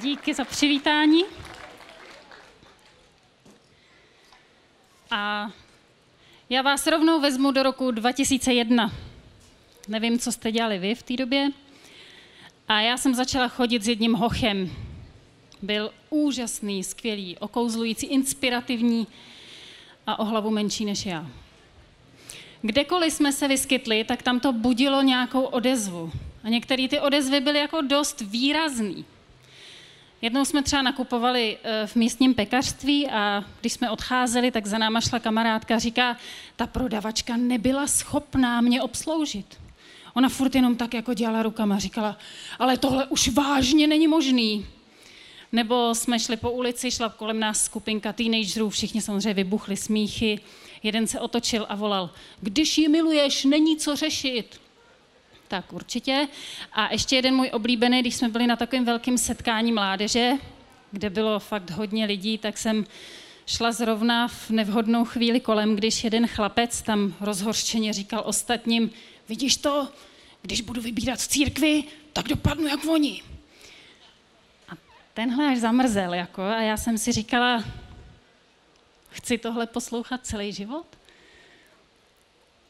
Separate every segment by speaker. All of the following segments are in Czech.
Speaker 1: Díky za přivítání. A já vás rovnou vezmu do roku 2001. Nevím, co jste dělali vy v té době. A já jsem začala chodit s jedním hochem. Byl úžasný, skvělý, okouzlující, inspirativní a o hlavu menší než já. Kdekoliv jsme se vyskytli, tak tam to budilo nějakou odezvu. A některé ty odezvy byly jako dost výrazný. Jednou jsme třeba nakupovali eh, v místním pekařství a když jsme odcházeli, tak za náma šla kamarádka a říká, ta prodavačka nebyla schopná mě obsloužit. Ona furt jenom tak jako dělala rukama, říkala, ale tohle už vážně není možný. Nebo jsme šli po ulici, šla kolem nás skupinka teenagerů, všichni samozřejmě vybuchli smíchy. Jeden se otočil a volal, když ji miluješ, není co řešit. Tak určitě. A ještě jeden můj oblíbený, když jsme byli na takovém velkém setkání mládeže, kde bylo fakt hodně lidí, tak jsem šla zrovna v nevhodnou chvíli kolem, když jeden chlapec tam rozhorčeně říkal ostatním, vidíš to, když budu vybírat v církvi, tak dopadnu jak oni. A tenhle až zamrzel, jako, a já jsem si říkala, chci tohle poslouchat celý život?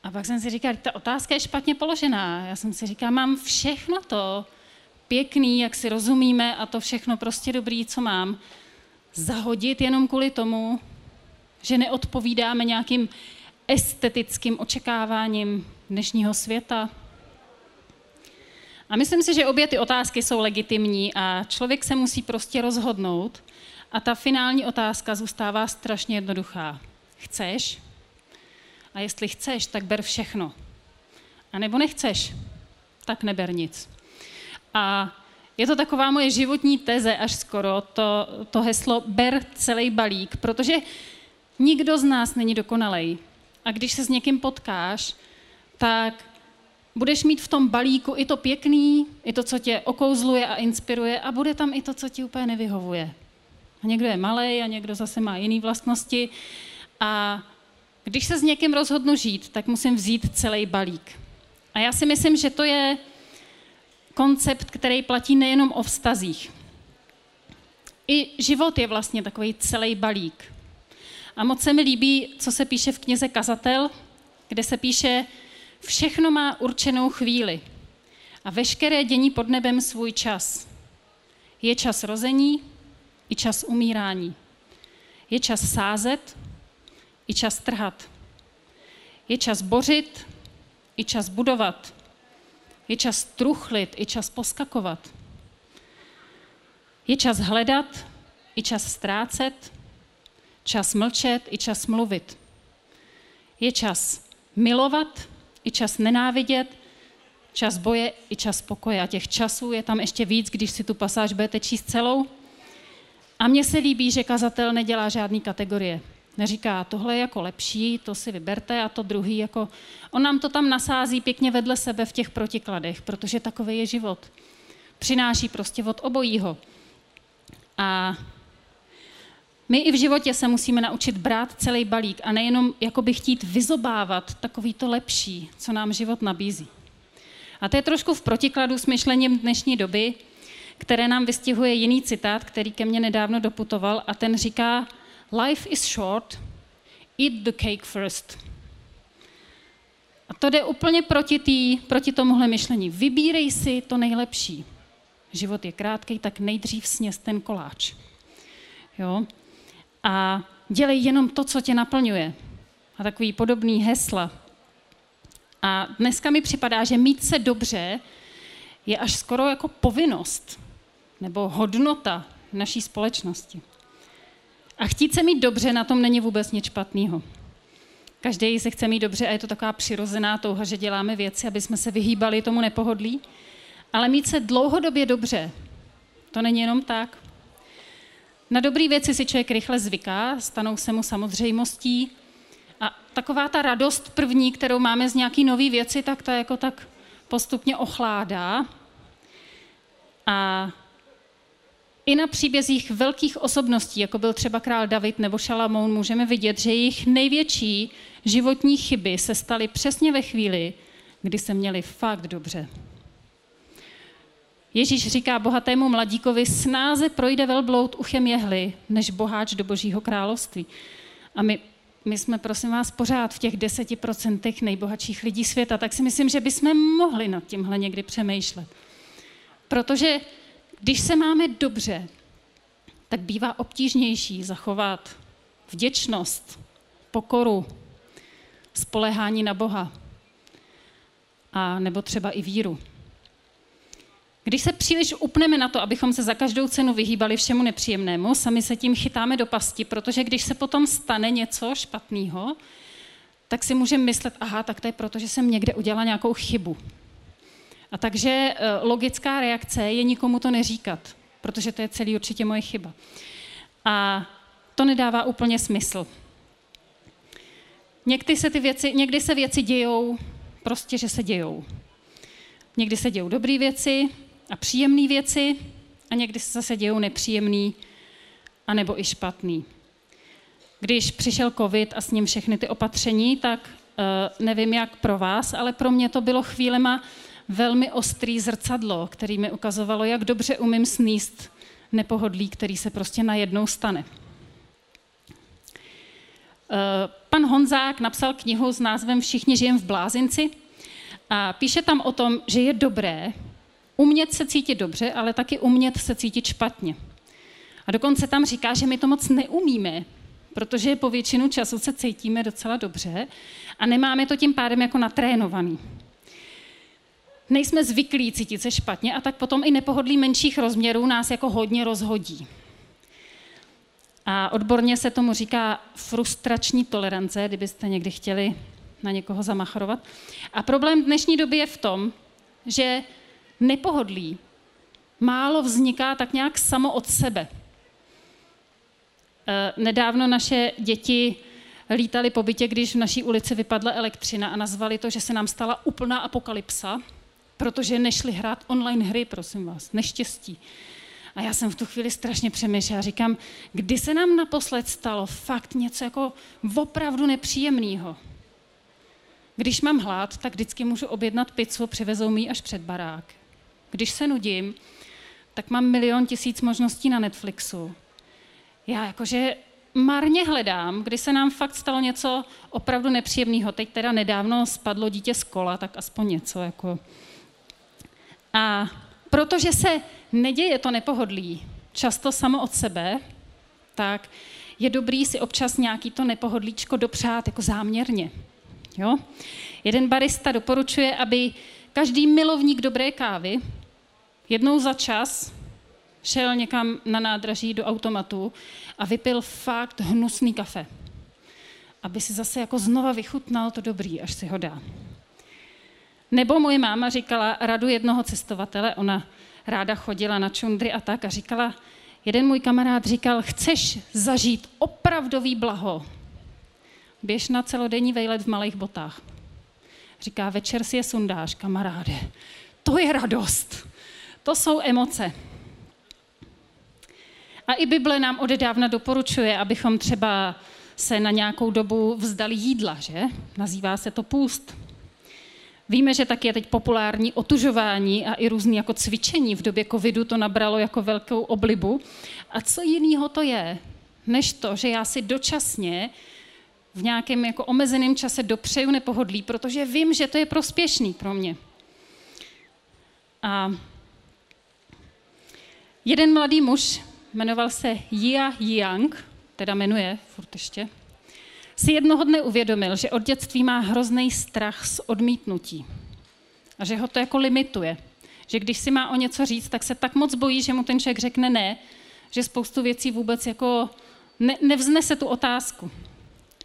Speaker 1: A pak jsem si říkala, ta otázka je špatně položená. Já jsem si říkala, mám všechno to pěkný, jak si rozumíme a to všechno prostě dobrý, co mám, zahodit jenom kvůli tomu, že neodpovídáme nějakým estetickým očekáváním dnešního světa. A myslím si, že obě ty otázky jsou legitimní a člověk se musí prostě rozhodnout. A ta finální otázka zůstává strašně jednoduchá. Chceš? A jestli chceš, tak ber všechno. A nebo nechceš, tak neber nic. A je to taková moje životní teze až skoro, to, to heslo ber celý balík, protože nikdo z nás není dokonalej. A když se s někým potkáš, tak budeš mít v tom balíku i to pěkný, i to, co tě okouzluje a inspiruje a bude tam i to, co ti úplně nevyhovuje. A někdo je malý a někdo zase má jiné vlastnosti. A když se s někým rozhodnu žít, tak musím vzít celý balík. A já si myslím, že to je koncept, který platí nejenom o vztazích. I život je vlastně takový celý balík. A moc se mi líbí, co se píše v knize Kazatel, kde se píše, všechno má určenou chvíli a veškeré dění pod nebem svůj čas. Je čas rození i čas umírání. Je čas sázet i čas trhat. Je čas bořit i čas budovat. Je čas truchlit i čas poskakovat. Je čas hledat i čas ztrácet, čas mlčet i čas mluvit. Je čas milovat i čas nenávidět, čas boje i čas pokoje. A těch časů je tam ještě víc, když si tu pasáž budete číst celou. A mně se líbí, že kazatel nedělá žádný kategorie. Neříká, tohle je jako lepší, to si vyberte a to druhý jako... On nám to tam nasází pěkně vedle sebe v těch protikladech, protože takový je život. Přináší prostě od obojího. A my i v životě se musíme naučit brát celý balík a nejenom jakoby chtít vyzobávat takový to lepší, co nám život nabízí. A to je trošku v protikladu s myšlením dnešní doby, které nám vystihuje jiný citát, který ke mně nedávno doputoval a ten říká, life is short, eat the cake first. A to jde úplně proti, tý, proti tomuhle myšlení. Vybírej si to nejlepší. Život je krátký, tak nejdřív sněz ten koláč. Jo? A dělej jenom to, co tě naplňuje. A takový podobný hesla. A dneska mi připadá, že mít se dobře je až skoro jako povinnost nebo hodnota naší společnosti. A chtít se mít dobře, na tom není vůbec nic špatného. Každý se chce mít dobře a je to taková přirozená touha, že děláme věci, aby jsme se vyhýbali tomu nepohodlí. Ale mít se dlouhodobě dobře, to není jenom tak. Na dobré věci si člověk rychle zvyká, stanou se mu samozřejmostí. A taková ta radost první, kterou máme z nějaký nové věci, tak to jako tak postupně ochládá. A i na příbězích velkých osobností, jako byl třeba král David nebo Šalamoun, můžeme vidět, že jejich největší životní chyby se staly přesně ve chvíli, kdy se měli fakt dobře. Ježíš říká bohatému mladíkovi, snáze projde velbloud uchem jehly, než boháč do božího království. A my, my jsme, prosím vás, pořád v těch deseti procentech nejbohatších lidí světa, tak si myslím, že bychom mohli nad tímhle někdy přemýšlet. Protože když se máme dobře, tak bývá obtížnější zachovat vděčnost, pokoru, spolehání na Boha a nebo třeba i víru. Když se příliš upneme na to, abychom se za každou cenu vyhýbali všemu nepříjemnému, sami se tím chytáme do pasti, protože když se potom stane něco špatného, tak si můžeme myslet, aha, tak to je proto, že jsem někde udělala nějakou chybu. A takže eh, logická reakce je nikomu to neříkat, protože to je celý určitě moje chyba. A to nedává úplně smysl. Někdy se, ty věci, někdy se věci dějou, prostě, že se dějou. Někdy se dějou dobré věci a příjemné věci a někdy se zase dějou nepříjemné a nebo i špatný. Když přišel covid a s ním všechny ty opatření, tak uh, nevím jak pro vás, ale pro mě to bylo chvílema velmi ostrý zrcadlo, který mi ukazovalo, jak dobře umím sníst nepohodlí, který se prostě najednou stane. Eh, pan Honzák napsal knihu s názvem Všichni žijem v blázinci a píše tam o tom, že je dobré umět se cítit dobře, ale taky umět se cítit špatně. A dokonce tam říká, že my to moc neumíme, protože po většinu času se cítíme docela dobře a nemáme to tím pádem jako natrénovaný. Nejsme zvyklí cítit se špatně a tak potom i nepohodlí menších rozměrů nás jako hodně rozhodí. A odborně se tomu říká frustrační tolerance, kdybyste někdy chtěli na někoho zamachrovat. A problém dnešní doby je v tom, že nepohodlí málo vzniká tak nějak samo od sebe. E, nedávno naše děti lítali po bytě, když v naší ulici vypadla elektřina a nazvali to, že se nám stala úplná apokalypsa, protože nešli hrát online hry, prosím vás, neštěstí. A já jsem v tu chvíli strašně přemýšlela. Říkám, kdy se nám naposled stalo fakt něco jako opravdu nepříjemného. Když mám hlad, tak vždycky můžu objednat pizzu, přivezou mi až před barák. Když se nudím, tak mám milion tisíc možností na Netflixu. Já jakože marně hledám, kdy se nám fakt stalo něco opravdu nepříjemného. Teď teda nedávno spadlo dítě z kola, tak aspoň něco. Jako. A protože se neděje to nepohodlí často samo od sebe, tak je dobrý si občas nějaký to nepohodlíčko dopřát jako záměrně. Jo? Jeden barista doporučuje, aby každý milovník dobré kávy jednou za čas šel někam na nádraží do automatu a vypil fakt hnusný kafe. Aby si zase jako znova vychutnal to dobrý, až si ho dá. Nebo moje máma říkala radu jednoho cestovatele, ona ráda chodila na čundry a tak a říkala, jeden můj kamarád říkal, chceš zažít opravdový blaho, běž na celodenní vejlet v malých botách. Říká, večer si je sundáš, kamaráde. To je radost. To jsou emoce. A i Bible nám odedávna doporučuje, abychom třeba se na nějakou dobu vzdali jídla, že? Nazývá se to půst. Víme, že taky je teď populární otužování a i různý jako cvičení. V době covidu to nabralo jako velkou oblibu. A co jiného to je, než to, že já si dočasně v nějakém jako omezeném čase dopřeju nepohodlí, protože vím, že to je prospěšný pro mě. A jeden mladý muž, jmenoval se Jia Yang, teda jmenuje furt ještě, si jednoho dne uvědomil, že od dětství má hrozný strach z odmítnutí. A že ho to jako limituje. Že když si má o něco říct, tak se tak moc bojí, že mu ten člověk řekne ne, že spoustu věcí vůbec jako ne, nevznese tu otázku.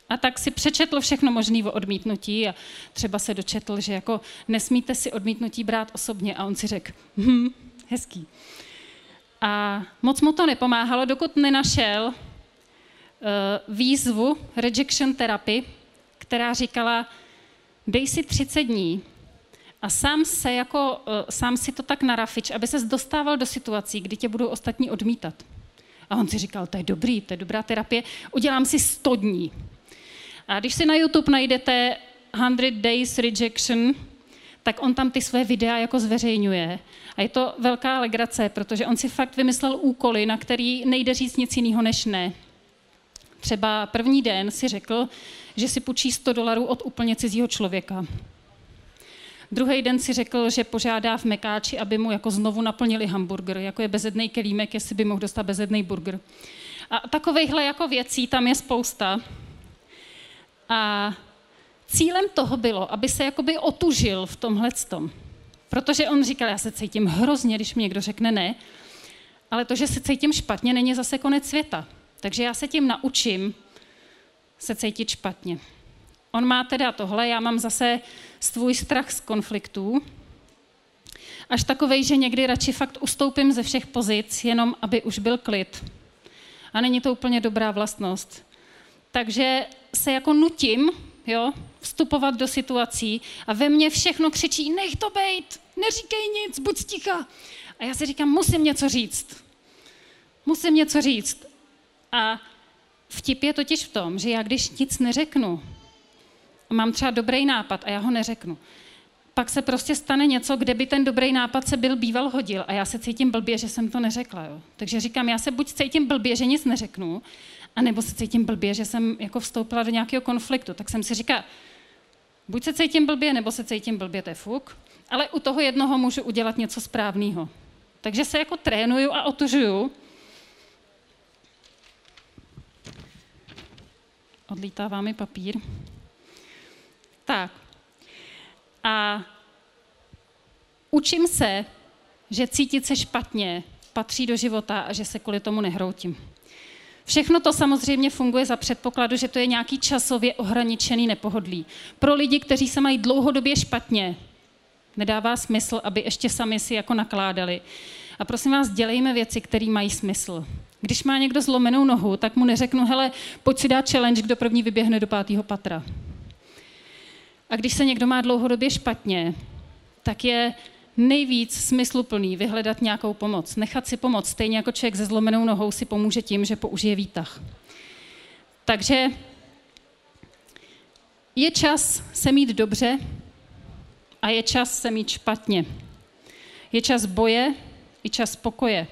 Speaker 1: A tak si přečetl všechno možné o odmítnutí a třeba se dočetl, že jako nesmíte si odmítnutí brát osobně a on si řekl, hm, hezký. A moc mu to nepomáhalo, dokud nenašel výzvu rejection therapy, která říkala, dej si 30 dní a sám, se jako, eh, sám si to tak narafič, aby se dostával do situací, kdy tě budou ostatní odmítat. A on si říkal, to je dobrý, to je dobrá terapie, udělám si 100 dní. A když si na YouTube najdete 100 Days Rejection, tak on tam ty své videa jako zveřejňuje. A je to velká legrace, protože on si fakt vymyslel úkoly, na který nejde říct nic jiného než ne. Třeba první den si řekl, že si půjčí 100 dolarů od úplně cizího člověka. Druhý den si řekl, že požádá v Mekáči, aby mu jako znovu naplnili hamburger, jako je bezedný kelímek, jestli by mohl dostat bezedný burger. A takovýchhle jako věcí tam je spousta. A cílem toho bylo, aby se jakoby otužil v tomhle tom. Protože on říkal, já se cítím hrozně, když mi někdo řekne ne, ale to, že se cítím špatně, není zase konec světa. Takže já se tím naučím se cítit špatně. On má teda tohle, já mám zase svůj strach z konfliktů, až takovej, že někdy radši fakt ustoupím ze všech pozic, jenom aby už byl klid. A není to úplně dobrá vlastnost. Takže se jako nutím, jo, vstupovat do situací a ve mně všechno křičí, nech to bejt, neříkej nic, buď ticha. A já si říkám, musím něco říct. Musím něco říct. A vtip je totiž v tom, že já když nic neřeknu, mám třeba dobrý nápad a já ho neřeknu, pak se prostě stane něco, kde by ten dobrý nápad se byl býval hodil a já se cítím blbě, že jsem to neřekla. Jo. Takže říkám, já se buď cítím blbě, že nic neřeknu, anebo se cítím blbě, že jsem jako vstoupila do nějakého konfliktu. Tak jsem si říkala, buď se cítím blbě, nebo se cítím blbě, to je fuk, ale u toho jednoho můžu udělat něco správného. Takže se jako trénuju a otužuju. Odlítává mi papír. Tak. A učím se, že cítit se špatně patří do života a že se kvůli tomu nehroutím. Všechno to samozřejmě funguje za předpokladu, že to je nějaký časově ohraničený nepohodlí. Pro lidi, kteří se mají dlouhodobě špatně, nedává smysl, aby ještě sami si jako nakládali. A prosím vás, dělejme věci, které mají smysl. Když má někdo zlomenou nohu, tak mu neřeknu, hele, pojď si dát challenge, kdo první vyběhne do pátého patra. A když se někdo má dlouhodobě špatně, tak je nejvíc smysluplný vyhledat nějakou pomoc, nechat si pomoct. Stejně jako člověk se zlomenou nohou si pomůže tím, že použije výtah. Takže je čas se mít dobře a je čas se mít špatně. Je čas boje i čas pokoje.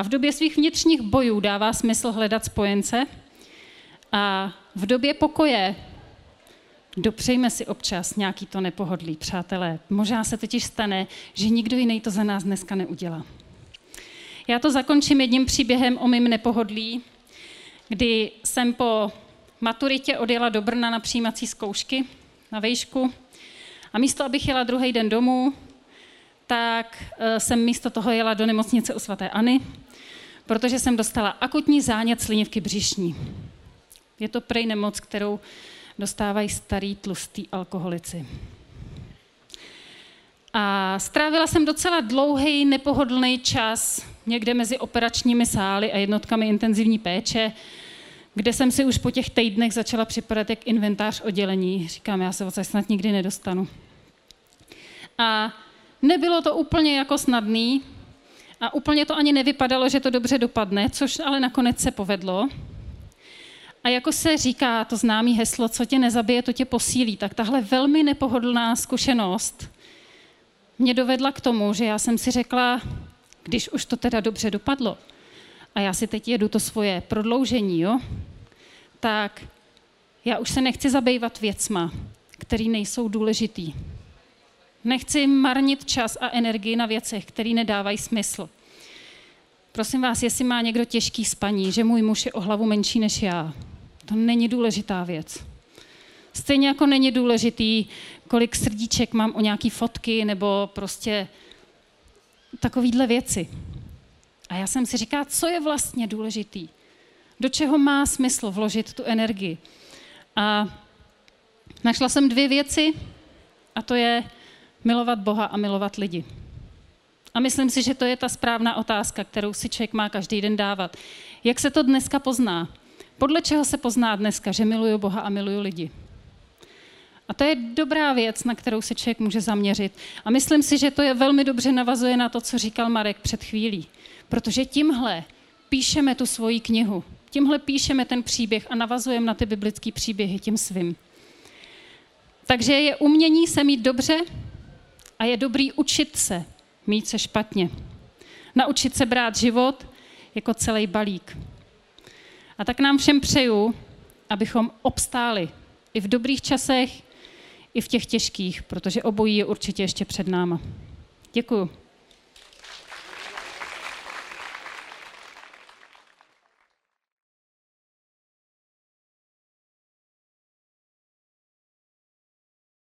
Speaker 1: A v době svých vnitřních bojů dává smysl hledat spojence a v době pokoje Dopřejme si občas nějaký to nepohodlí, přátelé. Možná se totiž stane, že nikdo jiný to za nás dneska neudělá. Já to zakončím jedním příběhem o mým nepohodlí, kdy jsem po maturitě odjela do Brna na přijímací zkoušky na vejšku a místo, abych jela druhý den domů, tak eh, jsem místo toho jela do nemocnice u svatéAny, protože jsem dostala akutní zánět slinivky břišní. Je to prej nemoc, kterou dostávají starý tlustý alkoholici. A strávila jsem docela dlouhý, nepohodlný čas někde mezi operačními sály a jednotkami intenzivní péče, kde jsem si už po těch týdnech začala připadat jak inventář oddělení. Říkám, já se odsaď snad nikdy nedostanu. A nebylo to úplně jako snadný a úplně to ani nevypadalo, že to dobře dopadne, což ale nakonec se povedlo. A jako se říká to známé heslo, co tě nezabije, to tě posílí, tak tahle velmi nepohodlná zkušenost mě dovedla k tomu, že já jsem si řekla, když už to teda dobře dopadlo, a já si teď jedu to svoje prodloužení, jo, tak já už se nechci zabývat věcma, které nejsou důležitý. Nechci marnit čas a energii na věcech, které nedávají smysl. Prosím vás, jestli má někdo těžký spaní, že můj muž je o hlavu menší než já, to není důležitá věc. Stejně jako není důležitý, kolik srdíček mám o nějaký fotky nebo prostě takovýhle věci. A já jsem si říkala, co je vlastně důležitý? Do čeho má smysl vložit tu energii? A našla jsem dvě věci, a to je milovat Boha a milovat lidi. A myslím si, že to je ta správná otázka, kterou si člověk má každý den dávat. Jak se to dneska pozná? Podle čeho se pozná dneska, že miluju Boha a miluju lidi? A to je dobrá věc, na kterou se člověk může zaměřit. A myslím si, že to je velmi dobře navazuje na to, co říkal Marek před chvílí. Protože tímhle píšeme tu svoji knihu. Tímhle píšeme ten příběh a navazujeme na ty biblické příběhy tím svým. Takže je umění se mít dobře A je dobrý učit se mít se špatně. Naučit se brát život jako celý balík. A tak nám všem přeju, abychom obstáli i v dobrých časech, i v těch těžkých, protože obojí je určitě ještě před náma. Děkuju.